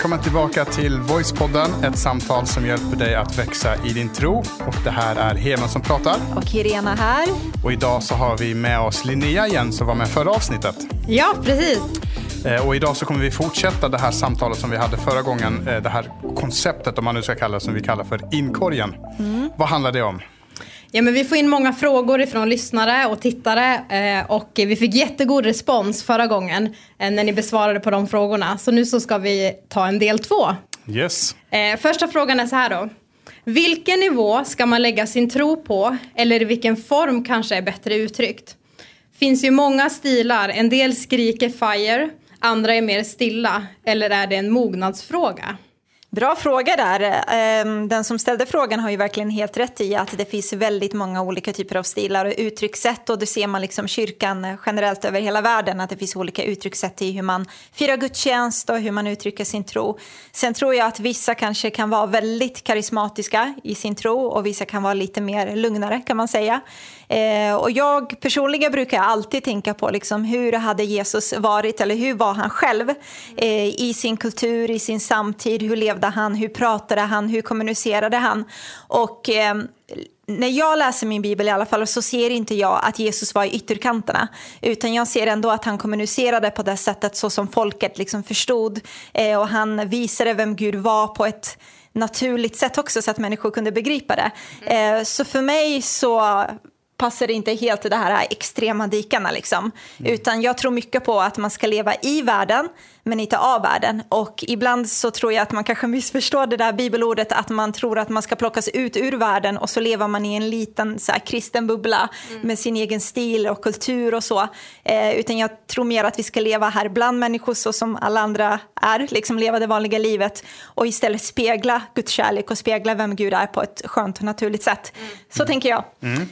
Välkommen tillbaka till Voicepodden, ett samtal som hjälper dig att växa i din tro. Och det här är Heman som pratar. Och Irena här. Och idag så har vi med oss Linnea igen som var med förra avsnittet. Ja, precis. Eh, och idag så kommer vi fortsätta det här samtalet som vi hade förra gången. Eh, det här konceptet, om man nu ska kalla det, som vi kallar för inkorgen. Mm. Vad handlar det om? Ja, men vi får in många frågor ifrån lyssnare och tittare eh, och vi fick jättegod respons förra gången eh, när ni besvarade på de frågorna. Så nu så ska vi ta en del två. Yes. Eh, första frågan är så här då. Vilken nivå ska man lägga sin tro på eller i vilken form kanske är bättre uttryckt? Finns ju många stilar, en del skriker fire, andra är mer stilla eller är det en mognadsfråga? Bra fråga där. Ehm, den som ställde frågan har ju verkligen helt rätt i att det finns väldigt många olika typer av stilar och uttryckssätt och det ser man liksom kyrkan generellt över hela världen att det finns olika uttryckssätt i hur man firar gudstjänst och hur man uttrycker sin tro. Sen tror jag att vissa kanske kan vara väldigt karismatiska i sin tro och vissa kan vara lite mer lugnare kan man säga. Eh, och jag personligen brukar alltid tänka på liksom, hur hade Jesus varit eller hur var han själv eh, i sin kultur, i sin samtid, hur levde han, hur pratade han, hur kommunicerade han? Och eh, när jag läser min bibel i alla fall så ser inte jag att Jesus var i ytterkanterna utan jag ser ändå att han kommunicerade på det sättet så som folket liksom förstod eh, och han visade vem Gud var på ett naturligt sätt också så att människor kunde begripa det. Eh, så för mig så passar inte helt i de här extrema dikarna. Liksom. Mm. Utan jag tror mycket på att man ska leva i världen, men inte av världen. Och ibland så tror jag att man kanske missförstår det där bibelordet, att man tror att man ska plockas ut ur världen och så lever man i en liten så här, kristen bubbla mm. med sin egen stil och kultur och så. Eh, utan jag tror mer att vi ska leva här bland människor så som alla andra är, liksom leva det vanliga livet och istället spegla Guds kärlek och spegla vem Gud är på ett skönt och naturligt sätt. Mm. Så tänker jag. Mm.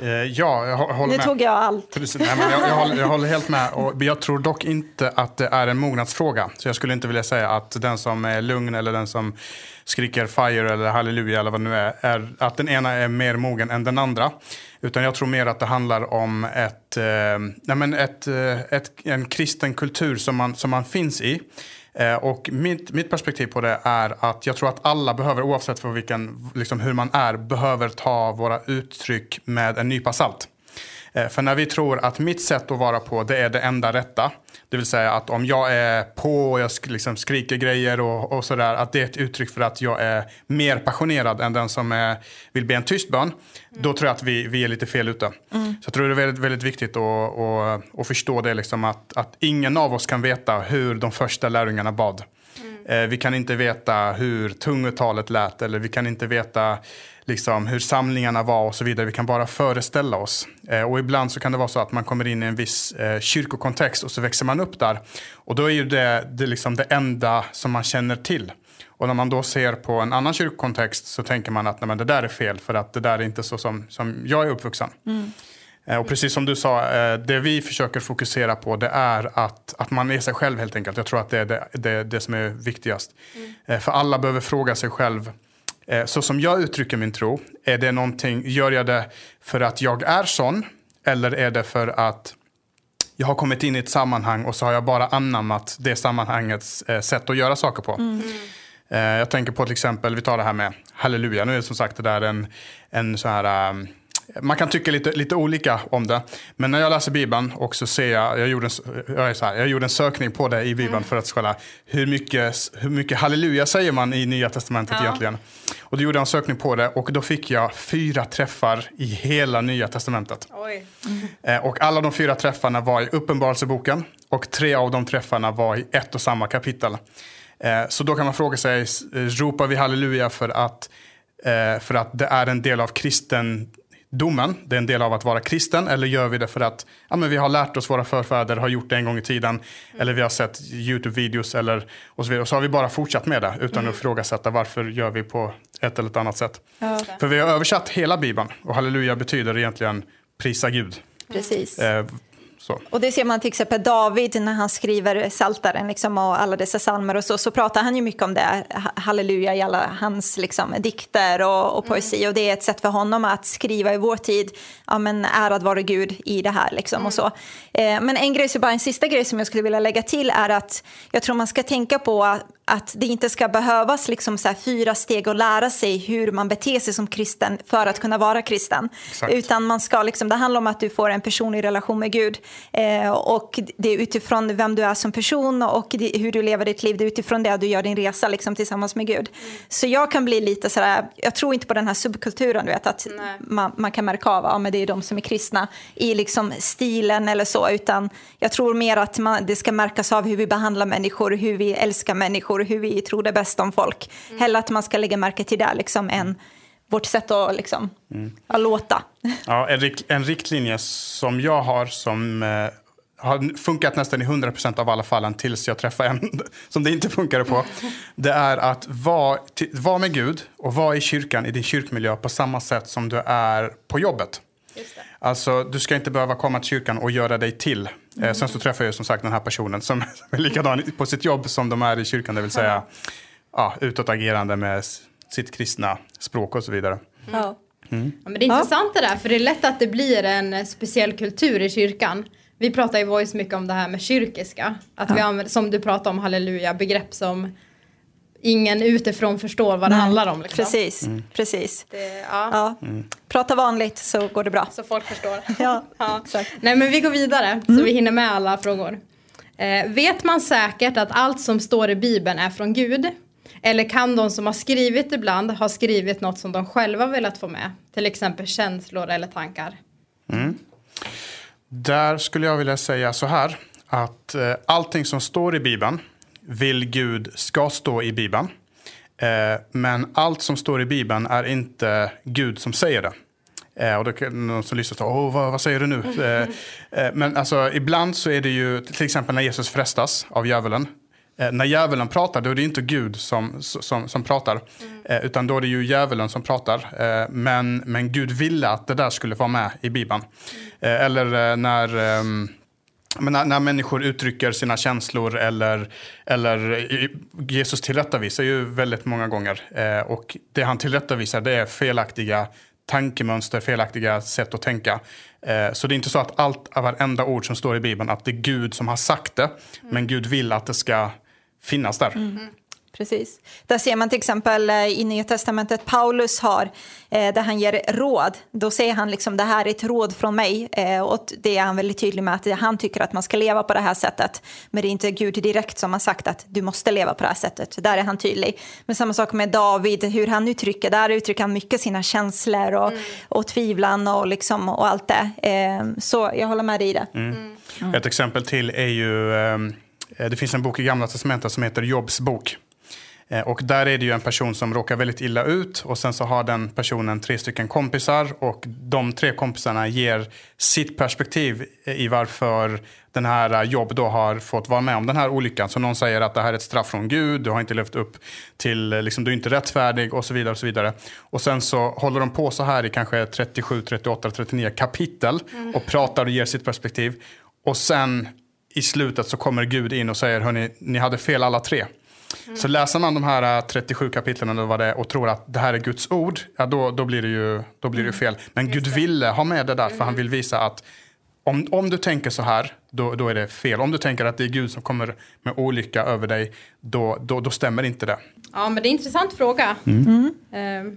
Eh, ja, jag håller med. Nu tog jag allt. Precis, nej, men jag, jag, håller, jag, håller, helt med. Och jag tror dock inte att det är en mognadsfråga. Så jag skulle inte vilja säga att den som är lugn eller den som skriker fire eller halleluja eller vad det nu är, är att den ena är mer mogen än den andra. Utan jag tror mer att det handlar om ett, eh, nej men ett, eh, ett, en kristen kultur som man, som man finns i. Eh, och mitt, mitt perspektiv på det är att jag tror att alla behöver, oavsett för vilken, liksom hur man är, behöver ta våra uttryck med en nypa salt. Eh, för när vi tror att mitt sätt att vara på det är det enda rätta, det vill säga att om jag är på och jag liksom skriker grejer och, och sådär, att det är ett uttryck för att jag är mer passionerad än den som är, vill be en tyst bön, mm. då tror jag att vi, vi är lite fel ute. Mm. Så jag tror det är väldigt, väldigt viktigt att, att, att förstå det, liksom att, att ingen av oss kan veta hur de första lärjungarna bad. Mm. Eh, vi kan inte veta hur tungotalet lät eller vi kan inte veta liksom, hur samlingarna var och så vidare. Vi kan bara föreställa oss. Eh, och ibland så kan det vara så att man kommer in i en viss eh, kyrkokontext och så växer man upp där. Och då är ju det, det, liksom det enda som man känner till. Och när man då ser på en annan kyrkokontext så tänker man att nej, men det där är fel för att det där är inte så som, som jag är uppvuxen. Mm. Eh, och precis som du sa, eh, det vi försöker fokusera på det är att, att man är sig själv helt enkelt. Jag tror att det är det, det, det som är viktigast. Mm. För alla behöver fråga sig själv Eh, så som jag uttrycker min tro, är det någonting, gör jag det för att jag är sån? Eller är det för att jag har kommit in i ett sammanhang och så har jag bara anammat det sammanhangets eh, sätt att göra saker på. Mm. Eh, jag tänker på till exempel, vi tar det här med halleluja. Nu är det som sagt det där en, en så här um, man kan tycka lite, lite olika om det. Men när jag läser Bibeln och så ser jag, jag gjorde en, jag här, jag gjorde en sökning på det i Bibeln mm. för att kolla hur mycket, hur mycket halleluja säger man i Nya Testamentet ja. egentligen. Och då gjorde jag en sökning på det och då fick jag fyra träffar i hela Nya Testamentet. Mm. Och alla de fyra träffarna var i Uppenbarelseboken och tre av de träffarna var i ett och samma kapitel. Eh, så då kan man fråga sig, ropar vi halleluja för att, eh, för att det är en del av kristen domen, det är en del av att vara kristen, eller gör vi det för att ja, men vi har lärt oss, våra förfäder har gjort det en gång i tiden, mm. eller vi har sett YouTube-videos eller och så vidare. Och så har vi bara fortsatt med det utan mm. att ifrågasätta varför gör vi på ett eller ett annat sätt. Ja. För vi har översatt hela Bibeln och halleluja betyder egentligen prisa Gud. Precis. Eh, så. Och det ser man till exempel David när han skriver Saltaren liksom, och alla dessa psalmer och så, så pratar han ju mycket om det, halleluja i alla hans liksom, dikter och, och poesi mm. och det är ett sätt för honom att skriva i vår tid, ja men ärad vare Gud i det här liksom mm. och så. Eh, men en grej, så bara en sista grej som jag skulle vilja lägga till är att jag tror man ska tänka på att det inte ska behövas liksom så fyra steg att lära sig hur man beter sig som kristen för att kunna vara kristen. Exakt. Utan man ska liksom, det handlar om att du får en personlig relation med Gud. Eh, och det är utifrån vem du är som person och det, hur du lever ditt liv. Det är utifrån det du gör din resa liksom, tillsammans med Gud. Mm. Så jag kan bli lite sådär, jag tror inte på den här subkulturen, du vet, att man, man, kan märka av, ja men det är de som är kristna i liksom stilen eller så. Utan jag tror mer att man, det ska märkas av hur vi behandlar människor, hur vi älskar människor, hur vi tror det bäst om folk. Mm. Hellre att man ska lägga märke till det liksom, än vårt sätt att, liksom, mm. att låta. Ja, en, rik, en riktlinje som jag har som eh, har funkat nästan i 100% av alla fallen tills jag träffar en som det inte funkade på. Det är att vara, vara med Gud och vara i kyrkan, i din kyrkmiljö på samma sätt som du är på jobbet. Alltså, du ska inte behöva komma till kyrkan och göra dig till. Mm. Eh, sen så träffar jag som sagt den här personen som är likadan på sitt jobb som de är i kyrkan. Det vill säga ja, utåtagerande med sitt kristna språk och så vidare. Mm. Mm. Ja, men det är intressant det där, för det är lätt att det blir en speciell kultur i kyrkan. Vi pratar i Voice mycket om det här med kyrkiska. Att ja. vi använder, som du pratar om, halleluja, begrepp som ingen utifrån förstår vad det handlar om. Liksom. Precis, mm. precis. Det, ja. ja. Mm. Prata vanligt så går det bra. Så folk förstår. ja, ja. Nej men vi går vidare mm. så vi hinner med alla frågor. Eh, vet man säkert att allt som står i Bibeln är från Gud? Eller kan de som har skrivit ibland ha skrivit något som de själva velat få med? Till exempel känslor eller tankar. Mm. Där skulle jag vilja säga så här. Att eh, allting som står i Bibeln vill Gud ska stå i Bibeln. Eh, men allt som står i Bibeln är inte Gud som säger det. Eh, och då kan någon som lyssnar säga, Åh, vad, vad, säger du nu? Eh, men alltså, ibland så är det ju, till exempel när Jesus frestas av djävulen. När djävulen pratar, då är det inte Gud som, som, som pratar. Mm. Utan då är det ju djävulen som pratar. men, men Gud ville att det där skulle vara med i Bibeln. Mm. eller när ehm, men när, när, människor uttrycker sina känslor eller, eller Jesus tillrättavisar ju väldigt många gånger. Eh, och det han tillrättavisar det är felaktiga tankemönster, felaktiga sätt att tänka. Eh, så det är inte så att allt, varenda ord som står i Bibeln, att det är Gud som har sagt det. Mm. Men Gud vill att det ska finnas där. Mm precis. Där ser man till exempel eh, i Nya Testamentet Paulus har, eh, där han ger råd. Då säger han liksom det här är ett råd från mig. Eh, och det är han väldigt tydlig med att han tycker att man ska leva på det här sättet. Men det är inte Gud direkt som har sagt att du måste leva på det här sättet. Där är han tydlig. Men samma sak med David, hur han uttrycker, där uttrycker han mycket sina känslor och, mm. och tvivlan och, liksom, och allt det. Så jag håller med dig i det. Mm. Mm. Ett exempel till är ju, det finns en bok i Gamla Testamentet som heter Jobs bok. Eh, och där är det ju en person som råkar väldigt illa ut och sen så har den personen tre stycken kompisar och de tre kompisarna ger sitt perspektiv i varför den här jobb då har fått vara med om den här olyckan. Så någon säger att det här är ett straff från Gud, du har inte levt upp till, liksom, du är inte rättfärdig och så vidare. Och så vidare. Och sen så håller de på så här i kanske 37, 38, 39 kapitel mm. och pratar och ger sitt perspektiv. Och sen i slutet så kommer Gud in och säger, hörni, ni hade fel alla tre. Mm. Så läser man de här 37 äh, kapitlen eller vad det är och tror att det här är Guds ord, ja, då, då blir det ju då blir det mm. fel. Men Gud ville ha med det där för han mm. vill visa att om, om du tänker så här, då, då är det fel. Om du tänker att det är Gud som kommer med olycka över dig, då, då, då stämmer inte det. Ja, men det är en intressant fråga. Mm. Uh,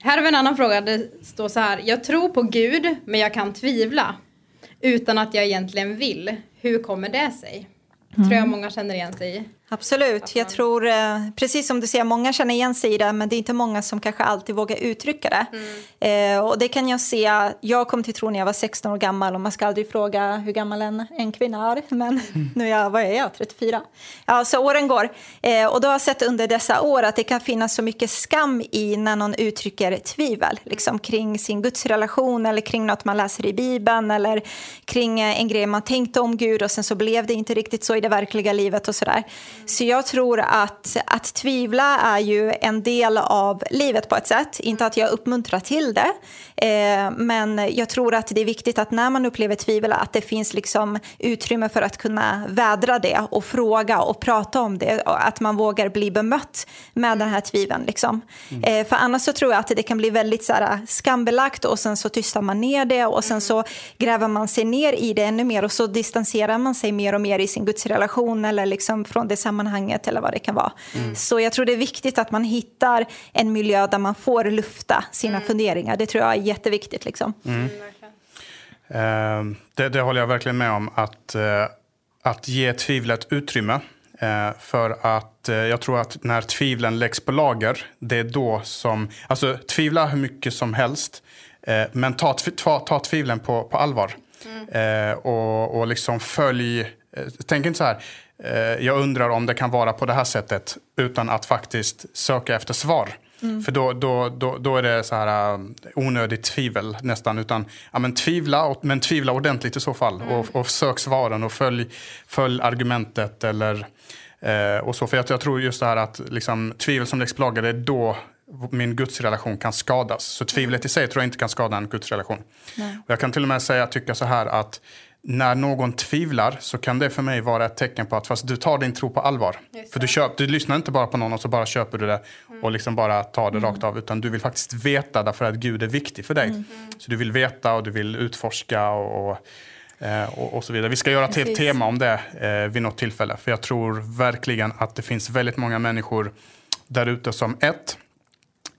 här har vi en annan fråga. Det står så här. Jag tror på Gud, men jag kan tvivla. Utan att jag egentligen vill. Hur kommer det sig? Mm. tror jag många känner igen sig i. Absolut. Jag tror, eh, precis som du säger, många känner igen sig i det men det är inte många som kanske alltid vågar uttrycka det. Mm. Eh, och det kan jag se, jag kom till tro när jag var 16 år gammal och man ska aldrig fråga hur gammal en, en kvinna är. Men mm. nu är jag, vad är jag, 34? Ja, så åren går. Eh, och då har jag sett under dessa år att det kan finnas så mycket skam i när någon uttrycker tvivel liksom, kring sin gudsrelation eller kring något man läser i Bibeln eller kring eh, en grej man tänkte om Gud och sen så blev det inte riktigt så i det verkliga livet och sådär. Så jag tror att, att tvivla är ju en del av livet på ett sätt. Inte att jag uppmuntrar till det. Eh, men jag tror att det är viktigt att när man upplever tvivel att det finns liksom utrymme för att kunna vädra det och fråga och prata om det. Och att man vågar bli bemött med den här tvivlen. Liksom. Mm. Eh, för annars så tror jag att det kan bli väldigt så här, skambelagt och sen så tystar man ner det och sen så gräver man sig ner i det ännu mer och så distanserar man sig mer och mer i sin gudsrelation eller liksom från det familjesammanhanget eller vad det kan vara. Mm. Så jag tror det är viktigt att man hittar en miljö där man får lufta sina mm. funderingar. Det tror jag är jätteviktigt. Liksom. Mm. Uh, det, det, håller jag verkligen med om. Att, uh, att ge tvivlet utrymme. Uh, för att jag tror att när tvivlen läggs på lager, det är då som... Alltså tvivla hur mycket som helst, men ta, ta, ta tvivlen på, på allvar. Mm. och, och liksom följ... Tänk inte så här, jag undrar om det kan vara på det här sättet, utan att faktiskt söka efter svar. Mm. För då, då, då, då är det så här uh, onödigt tvivel nästan. Utan ja, men tvivla, men tvivla ordentligt i så fall. Mm. Och, och sök svaren och följ, följ argumentet. Eller, eh, och så. För jag, jag, tror just det här att liksom, tvivel som läggs på lager, det är då min gudsrelation kan skadas. Så tvivlet i sig tror jag inte kan skada en gudsrelation. Och jag kan till och med säga, tycka så här att när någon tvivlar så kan det för mig vara ett tecken på att fast du tar din tro på allvar. För du, köp, du lyssnar inte bara på någon och så bara köper du det mm. och liksom bara tar det mm. rakt av. Utan du vill faktiskt veta därför att Gud är viktig för dig. Mm. Så du vill veta och du vill utforska och, och, eh, och, och så vidare. Vi ska göra ett helt tema om det eh, vid något tillfälle. För jag tror verkligen att det finns väldigt många människor där ute som ett,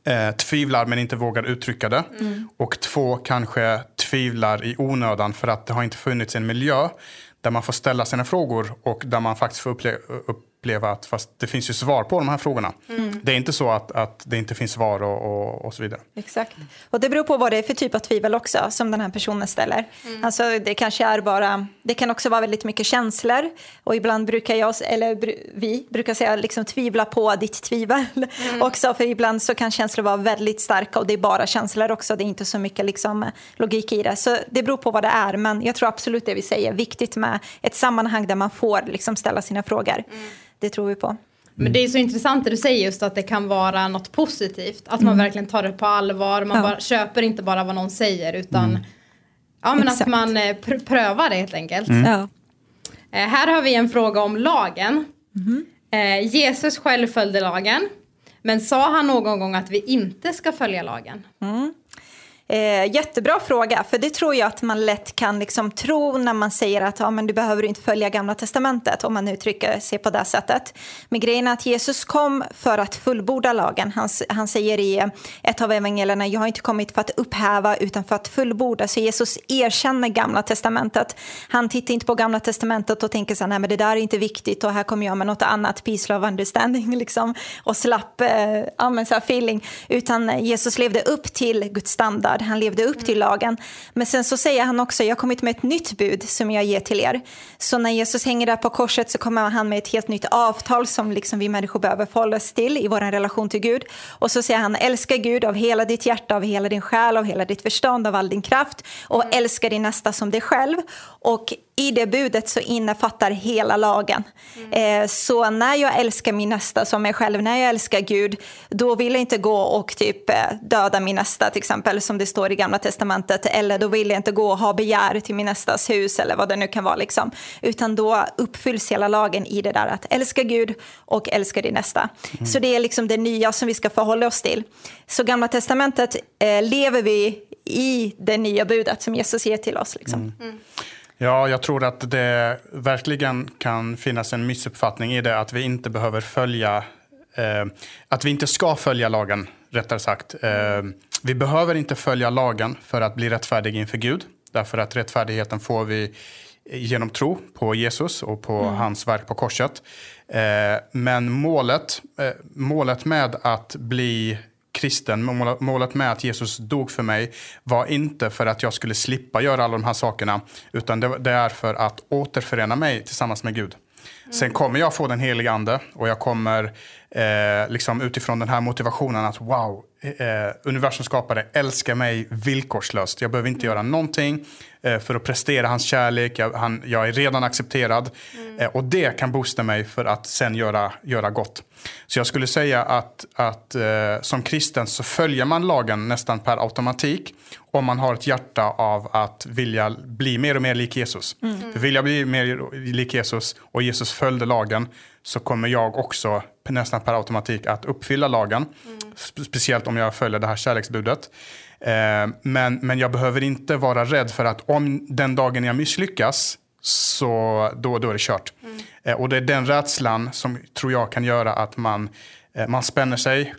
eh, tvivlar men inte vågar uttrycka det. Mm. Och två, kanske tvivlar i onödan för att det har inte funnits en miljö där man får ställa sina frågor och där man faktiskt får uppleva, uppleva att fast det finns ju svar på de här frågorna. Mm. Det är inte så att, att det inte finns svar och, och, och, så vidare. Exakt. Och det beror på vad det är för typ av tvivel också som den här personen ställer. Mm. Alltså det kanske är bara, det kan också vara väldigt mycket känslor och ibland brukar jag, eller vi brukar säga liksom tvivla på ditt tvivel mm. också för ibland så kan känslor vara väldigt starka och det är bara känslor också, det är inte så mycket liksom logik i det. Så det beror på vad det är men jag tror absolut det vi säger, viktigt med ett sammanhang där man får liksom ställa sina frågor. Mm det tror vi på. Men det är så intressant det du säger just att det kan vara något positivt. Att man mm. verkligen tar det på allvar. Man ja. bara, köper inte bara vad någon säger utan mm. ja, men att man eh, pr prövar det helt enkelt. Mm. Ja. Eh, här har vi en fråga om lagen. Mm. Eh, Jesus själv följde lagen. Men sa han någon gång att vi inte ska följa lagen? Eh, jättebra fråga, för det tror jag att man lätt kan liksom tro när man säger att ja, men du behöver inte följa Gamla Testamentet, om man uttrycker sig på det sättet. Men grejen är att Jesus kom för att fullborda lagen. Han, han säger i ett av evangelierna, jag har inte kommit för att upphäva utan för att fullborda. Så Jesus erkänner Gamla Testamentet. Han tittar inte på Gamla Testamentet och tänker så här, nej men det där är inte viktigt och här kommer jag med något annat, peace, love, understanding liksom, och slapp eh, ja, så här feeling. Utan Jesus levde upp till Guds standard värld. Han levde upp till lagen. Men sen så säger han också, jag har kommit med ett nytt bud som jag ger till er. Så när Jesus hänger där på korset så kommer han med ett helt nytt avtal som liksom vi människor behöver förhålla oss till i vår relation till Gud. Och så säger han, älska Gud av hela ditt hjärta, av hela din själ, av hela ditt förstånd, av all din kraft. Och mm. älska din nästa som dig själv. Och i det budet så innefattar hela lagen. Mm. Eh, så när jag älskar min nästa som mig själv, när jag älskar Gud, då vill jag inte gå och typ eh, döda min nästa till exempel, som det står i Gamla Testamentet. Eller då vill jag inte gå och ha begär till min nästas hus eller vad det nu kan vara. Liksom. Utan då uppfylls hela lagen i det där att älska Gud och älska din nästa. Mm. Så det är liksom det nya som vi ska förhålla oss till. Så Gamla Testamentet eh, lever vi i det nya budet som Jesus ger till oss. Liksom. Mm. Ja, jag tror att det verkligen kan finnas en missuppfattning i det att vi inte behöver följa, eh, att vi inte ska följa lagen, rättare sagt. Eh, vi behöver inte följa lagen för att bli rättfärdig inför Gud, därför att rättfärdigheten får vi genom tro på Jesus och på mm. hans verk på korset. Eh, men målet, eh, målet med att bli kristen, målet med att Jesus dog för mig var inte för att jag skulle slippa göra alla de här sakerna, utan det, är för att återförena mig tillsammans med Gud. Sen kommer jag få den heliga ande och jag kommer eh, liksom utifrån den här motivationen att wow, eh, universums skapare älskar mig villkorslöst. Jag behöver inte göra någonting eh, för att prestera hans kärlek. Jag, han, jag är redan accepterad. Mm. Eh, och det kan boosta mig för att sen göra, göra gott. Så jag skulle säga att, att eh, som kristen så följer man lagen nästan per automatik om man har ett hjärta av att vilja bli mer och mer lik Jesus. Mm. För vill jag bli mer lik Jesus och Jesus följde lagen så kommer jag också nästan per automatik att uppfylla lagen. Mm. Speciellt om jag följer det här kärleksbudet. Eh, men, men jag behöver inte vara rädd för att om den dagen jag misslyckas så då, då är det kört. Eh, och det är den rädslan som tror jag kan göra att man, eh, man spänner sig,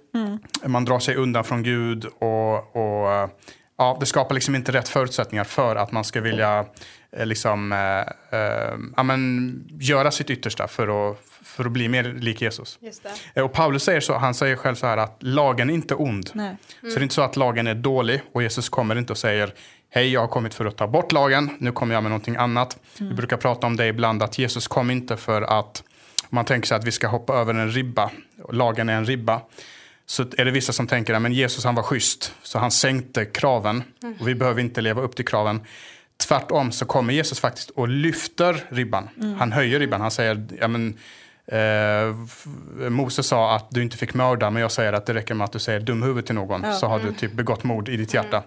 man drar sig undan från Gud och, och ja, det skapar liksom inte rätt förutsättningar för att man ska vilja liksom, eh, eh, ja, men, göra sitt yttersta för att, för att bli mer lik Jesus. Eh, Och Paulus säger så, han säger själv så här att lagen är inte ond. Nej. Så det är inte så att lagen är dålig och Jesus kommer inte och säger hej jag har kommit för att ta bort lagen, nu kommer jag med någonting annat. Vi brukar prata om det ibland att Jesus kom inte för att man tänker sig att vi ska hoppa över en ribba, lagen är en ribba. Så är det vissa som tänker att Jesus han var schysst, så han sänkte kraven och vi behöver inte leva upp till kraven. Tvärtom så kommer Jesus faktiskt och lyfter ribban. Han höjer ribban, han säger ja, men, Eh, Moses sa att du inte fick mörda, men jag säger att det räcker med att du säger dum huvud till någon, så har du typ begått mord i ditt hjärta.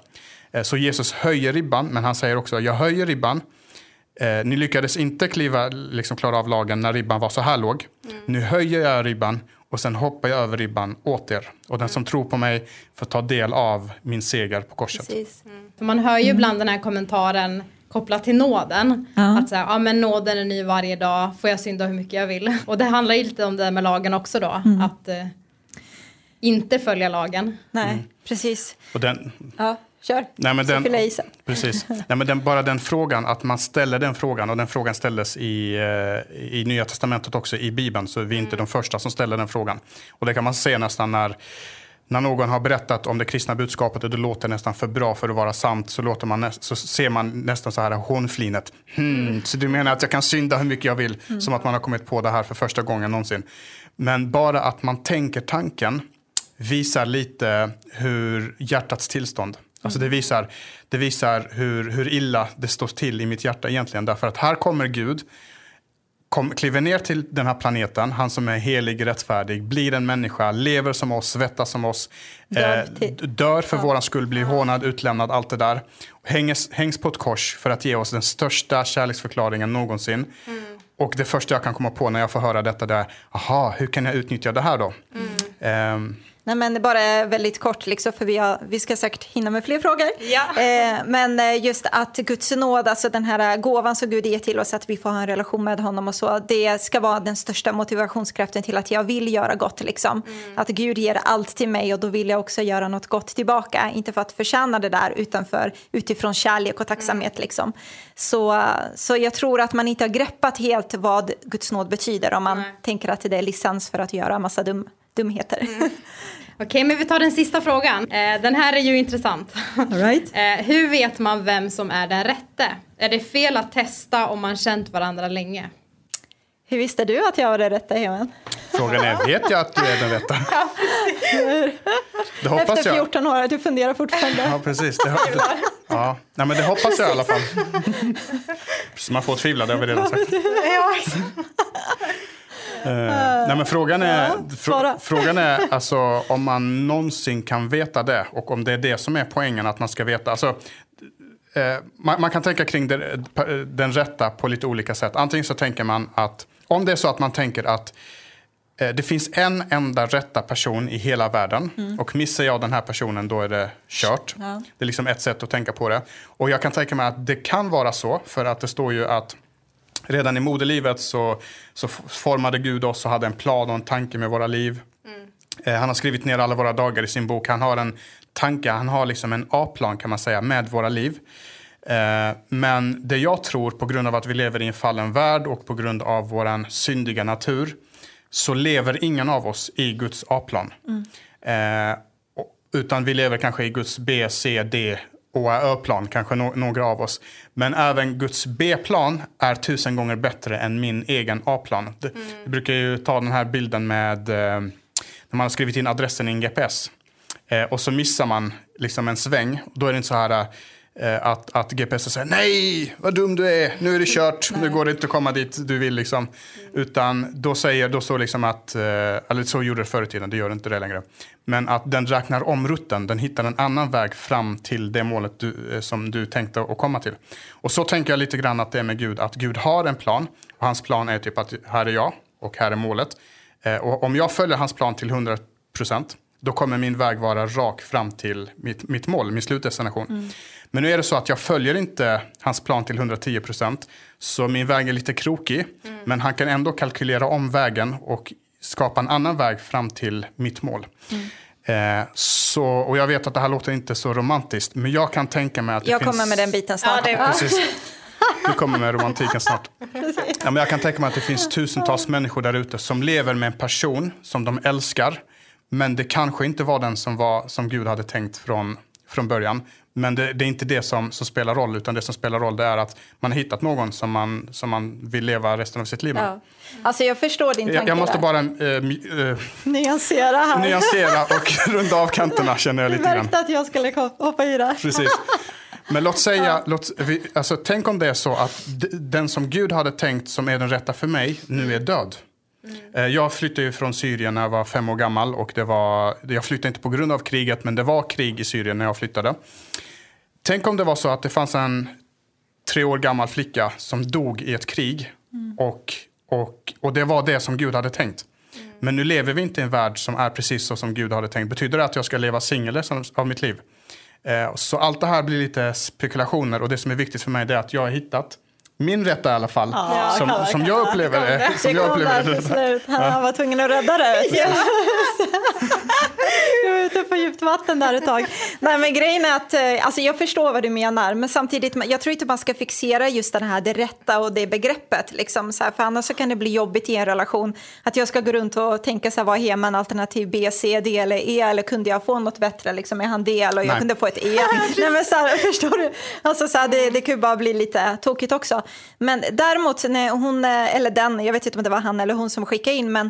Eh, så Jesus höjer ribban, men han säger också, jag höjer ribban. Eh, ni lyckades inte kliva, liksom klara av lagen när ribban var så här låg. Nu höjer jag ribban och sen hoppar jag över ribban åt er. Och den som tror på mig får ta del av min seger på korset. Precis. För man hör ju ibland den här kommentaren kopplat till nåden. Ja. Att säga, ja men nåden är ny varje dag, får jag synda hur mycket jag vill. Och det handlar ju lite om det med lagen också då. Att eh, inte följa lagen. Nej, precis. Och den, Ja, kör. Nej, men den- i sen. Precis. Nej, men den, bara den frågan, att man ställer den frågan och den frågan ställdes i, eh, i Nya Testamentet också i Bibeln så vi är inte de första som ställer den frågan. Och det kan man se nästan när, när någon har berättat om det kristna budskapet och det låter nästan för bra för att vara sant så, låter man näst, så ser man nästan så här hånflinet. Hmm, så du menar att jag kan synda hur mycket jag vill? Som att man har kommit på det här för första gången någonsin. Men bara att man tänker tanken visar lite hur hjärtats tillstånd. Alltså det visar, det visar hur, hur illa det står till i mitt hjärta egentligen. Därför att här kommer Gud, kom, kliver ner till den här planeten, han som är helig, rättfärdig, blir en människa, lever som oss, svettas som oss, Dör eh, dör för våran skull, blir hånad, utlämnad, allt det där. Hängs, hängs på ett kors för att ge oss den största kärleksförklaringen någonsin. Och det första jag kan komma på när jag får höra detta det är, aha, hur kan jag utnyttja det här då? Ehm, Nej, men det bara väldigt kort, liksom, för vi, har, vi ska säkert hinna med fler frågor. Ja. Eh, men eh, just att Guds nåd, alltså den här gåvan som Gud ger till oss, att vi får ha en relation med honom och så, det ska vara den största motivationskraften till att jag vill göra gott. Liksom. Att Gud ger allt till mig och då vill jag också göra något gott tillbaka. Inte för att förtjäna det där, utan för utifrån kärlek och tacksamhet. Liksom. Så, så jag tror att man inte har greppat helt vad Guds nåd betyder om man Nej. tänker att det är licens för att göra massa dum, dumheter. Okej, men vi tar den sista frågan. Eh, den här är ju intressant. All right. Eh, hur vet man vem som är den rätte? Är det fel att testa om man känt varandra länge? Hur visste du att jag var det rätta, Heman? Frågan är, vet jag att du är den rätta? Det hoppas Efter jag. 14 år, du funderar fortfarande. Ja, precis. Det, det, ja. Nej, men det hoppas jag i alla fall. Så man får tvivla, det har vi redan sagt. Eh, nej, men frågan är, Ja, frå, frågan är alltså, om man någonsin kan veta det och om det är det som är poängen att man ska veta. Alltså, eh, man, man kan tänka kring det, den rätta på lite olika sätt. Antingen så tänker man att om det är så att man tänker att eh, det finns en enda rätta person i hela världen och missar jag den här personen då är det kört. Mm. Ja. Det är liksom ett sätt att tänka på det. Och jag kan tänka mig att det kan vara så för att det står ju att redan i moderlivet så, så formade Gud oss och hade en plan och en tanke med våra liv. Eh, han har skrivit ner alla våra dagar i sin bok. Han har en tanke, han har liksom en A-plan kan man säga med våra liv. Eh, men det jag tror på grund av att vi lever i en fallen värld och på grund av våran syndiga natur så lever ingen av oss i Guds A-plan. Eh, och- utan vi lever kanske i Guds B, C, D och Ö-plan, kanske no- några av oss. Men även Guds B-plan är tusen gånger bättre än min egen A-plan. Det- Vi brukar ju ta den här bilden med eh, när man har skrivit in adressen i en GPS. Eh, och så missar man liksom en sväng. Då är det inte så här eh, att, att GPS säger nej, vad dum du är, nu är det kört, nu går det inte att komma dit du vill. Liksom. Utan då säger, då står liksom att, eh, eller så gjorde det förr i tiden, det gör inte det längre. Men att den räknar om rutten, den hittar en annan väg fram till det målet du, eh, som du tänkte att komma till. Och så tänker jag lite grann att det är med Gud, att Gud har en plan. Och hans plan är typ att här är jag och här är målet. Eh, och om jag följer hans plan till 100 procent, då kommer min väg vara rak fram till mitt, mitt mål, min slutdestination. Men nu är det så att jag följer inte hans plan till 110 procent. Så min väg är lite krokig. Men han kan ändå kalkylera om vägen och skapa en annan väg fram till mitt mål. Eh, så, och jag vet att det här låter inte så romantiskt, men jag kan tänka mig att det Jag finns... kommer med den biten snart. Ja. Precis. Du kommer med romantiken snart. Ja, men jag kan tänka mig att det finns tusentals människor där ute som lever med en person som de älskar. Men det kanske inte var den som, var, som Gud hade tänkt från, från början. Men det, det är inte det som, som spelar roll, utan det som spelar roll det är att man har hittat någon som man, som man vill leva resten av sitt liv med. Ja. Alltså jag förstår din tanke Jag, jag måste där. bara mi- eh, nyansera här. nyansera och runda av kanterna känner jag Du lite grann. märkte att jag skulle hoppa i där. Precis. Men låt säga, låt, vi, alltså, tänk om det är så att den som Gud hade tänkt som är den rätta för mig nu är död. Eh, Jag flyttade ju från Syrien när jag var fem år gammal. Och det var, jag flyttade inte på grund av kriget, men det var krig i Syrien när jag flyttade. Tänk om det var så att det fanns en tre år gammal flicka som dog i ett krig. Och, och, och det var det som Gud hade tänkt. Men nu lever vi inte i en värld som är precis så som Gud hade tänkt. Betyder det att jag ska leva singel resten av mitt liv? Eh, Så allt det här blir lite spekulationer och det som är viktigt för mig är att jag har hittat min rätta i alla fall. Ja, som, kalla, som jag upplever det. Som jag upplever det. slut. Han var tvungen att rädda det. Jag var ute på djupt vatten där ett tag. Nej, men grejen är att eh, alltså jag förstår vad du menar, men samtidigt, jag tror inte man ska fixera just det här det rätta och det begreppet. Liksom, så här, för annars så kan det bli jobbigt i en relation. Att jag ska gå runt och tänka så här, vad är man alternativ B, C, D eller E? Eller kunde jag få något bättre? Liksom, är han D? Eller jag Nej. kunde få ett E. Nej, men så här, förstår du? Alltså, så här, det, det kan ju bara bli lite tokigt också. Men däremot, när hon, eh, eller den, jag vet inte om det var han eller hon som skickade in, men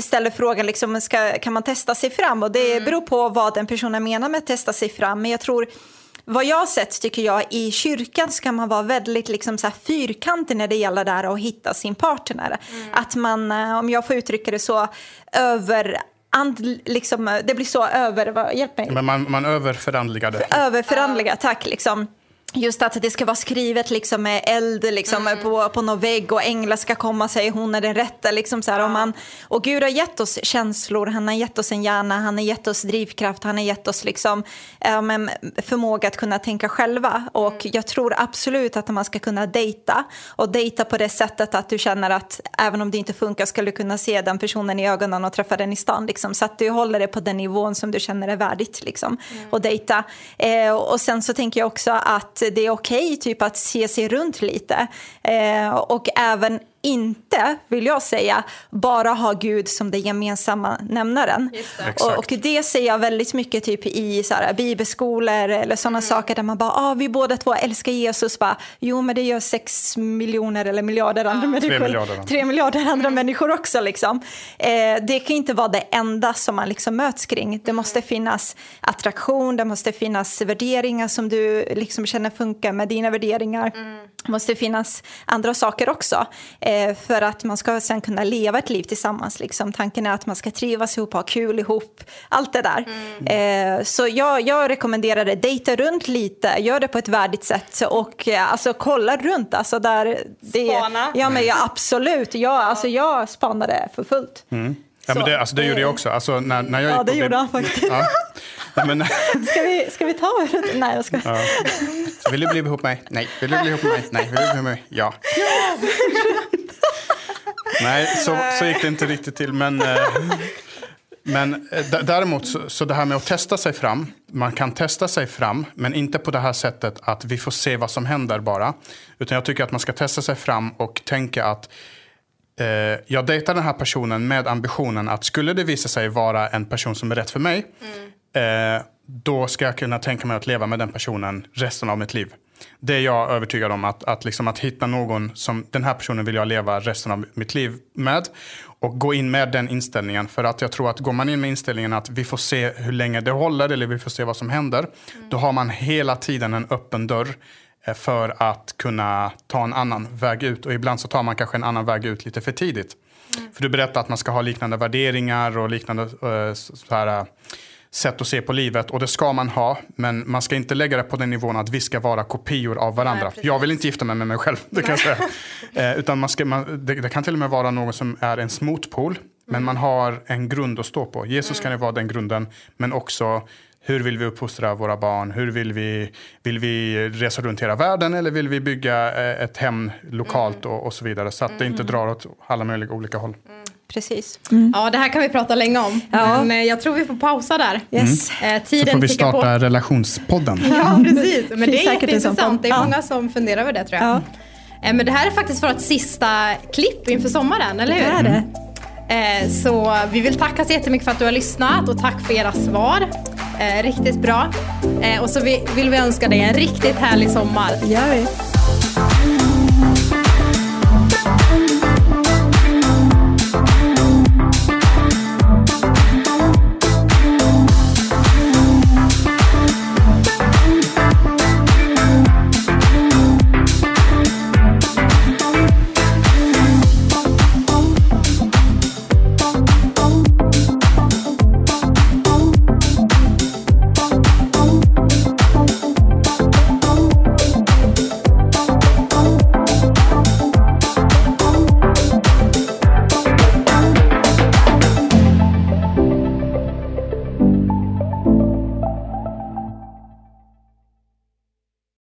ställer frågan liksom, ska, kan man testa sig fram? Och det beror på vad den personen menar med att testa sig fram. Men jag tror, vad jag har sett tycker jag i kyrkan ska man vara väldigt liksom, så här, fyrkantig när det gäller det här att hitta sin partner. Att man, eh, om jag får uttrycka det så, över... And, liksom, det blir så över... Vad, hjälp mig. Men man, man överförandligar det. Överförandliga, tack. Liksom. Just att det ska vara skrivet liksom, med eld liksom, på, på någon vägg och änglar ska komma säger hon är den rätta. Liksom, så här, och, man, och Gud har gett oss känslor, han har gett oss en hjärna, han har gett oss drivkraft, han har gett oss liksom, men förmåga att kunna tänka själva. Och jag tror absolut att man ska kunna dejta och dejta på det sättet att du känner att även om det inte funkar ska du kunna se den personen i ögonen och träffa den i stan. Liksom, så att du håller det på den nivån som du känner är värdigt liksom, och dejta. Eh, och sen så tänker jag också att det är okej typ att se sig runt lite. Eh, och även inte, vill jag säga, bara ha Gud som den gemensamma nämnaren. Det. Och, och det ser jag väldigt mycket typ i så här, bibelskolor eller sådana saker där man bara, ah, vi båda två älskar Jesus. Bara, jo, men det gör sex miljoner eller miljarder andra människor. miljarder. Tre miljarder andra människor också. Liksom. Eh, det kan inte vara det enda som man liksom möts kring. Det måste finnas attraktion, det måste finnas värderingar som du liksom känner funkar med dina värderingar. Det måste finnas andra saker också eh, för att man ska sen kunna leva ett liv tillsammans. Liksom. Tanken är att man ska trivas ihop, ha kul ihop, allt det där. Eh, så jag, jag rekommenderar det, dejta runt lite, gör det på ett värdigt sätt och eh, alltså, kolla runt. Alltså, där det, Spana. Ja, men ja, absolut. Jag, alltså, jag spanade för fullt. Ja, men Så, det, alltså, det gjorde jag också. Alltså, när, när jag Ja, det gjorde han faktiskt. Ja. Nej, men, Ska vi, ska vi ta det? Nej, jag ska. ja. Vill du bli ihop med mig? Nej. Vill du bli ihop med mig? Nej. Vill du bli ihop med mig? Ja. Nej, så, så gick det inte riktigt till. Men, eh, men eh, däremot, så, så det här med att testa sig fram. Man kan testa sig fram, men inte på det här sättet att vi får se vad som händer bara. Utan jag tycker att man ska testa sig fram och tänka att eh, jag dejtar den här personen med ambitionen att skulle det visa sig vara en person som är rätt för mig, eh, då ska jag kunna tänka mig att leva med den personen resten av mitt liv. Det är jag övertygad om, att, att, liksom att hitta någon som den här personen vill jag leva resten av mitt liv med. Och gå in med den inställningen. För att jag tror att går man in med inställningen att vi får se hur länge det håller eller vi får se vad som händer. Då har man hela tiden en öppen dörr för att kunna ta en annan väg ut. Och ibland så tar man kanske en annan väg ut lite för tidigt. För du berättade att man ska ha liknande värderingar och liknande eh, så här, eh, sätt att se på livet. Och det ska man ha, men man ska inte lägga det på den nivån att vi ska vara kopior av varandra. Nej, jag vill inte gifta mig med mig själv, det kan jag säga. Eh, utan man ska, man, det, det kan till och med vara någon som är ens motpol. Men man har en grund att stå på. Jesus kan ju vara den grunden, men också hur vill vi uppfostra våra barn? Hur vill vi, vill vi resa runt hela världen eller vill vi bygga eh, ett hem lokalt och, och så vidare? Så att det inte drar åt alla möjliga olika håll. Precis. Ja, det här kan vi prata länge om. Ja. Men eh, jag tror vi får pausa där. Yes. Eh, Så tiden får vi tickar på. starta relationspodden. Ja, precis. Men det är jätteintressant. Det är många som funderar över det tror jag. Ja. Eh, Men det här är faktiskt vårt sista klipp inför sommaren, eller Det hur? är det. Eh, Så vi vill tacka så jättemycket för att du har lyssnat och tack för era svar. Eh, Riktigt bra. Eh, Och så vi- vill vi önska dig en riktigt härlig sommar. Det gör vi.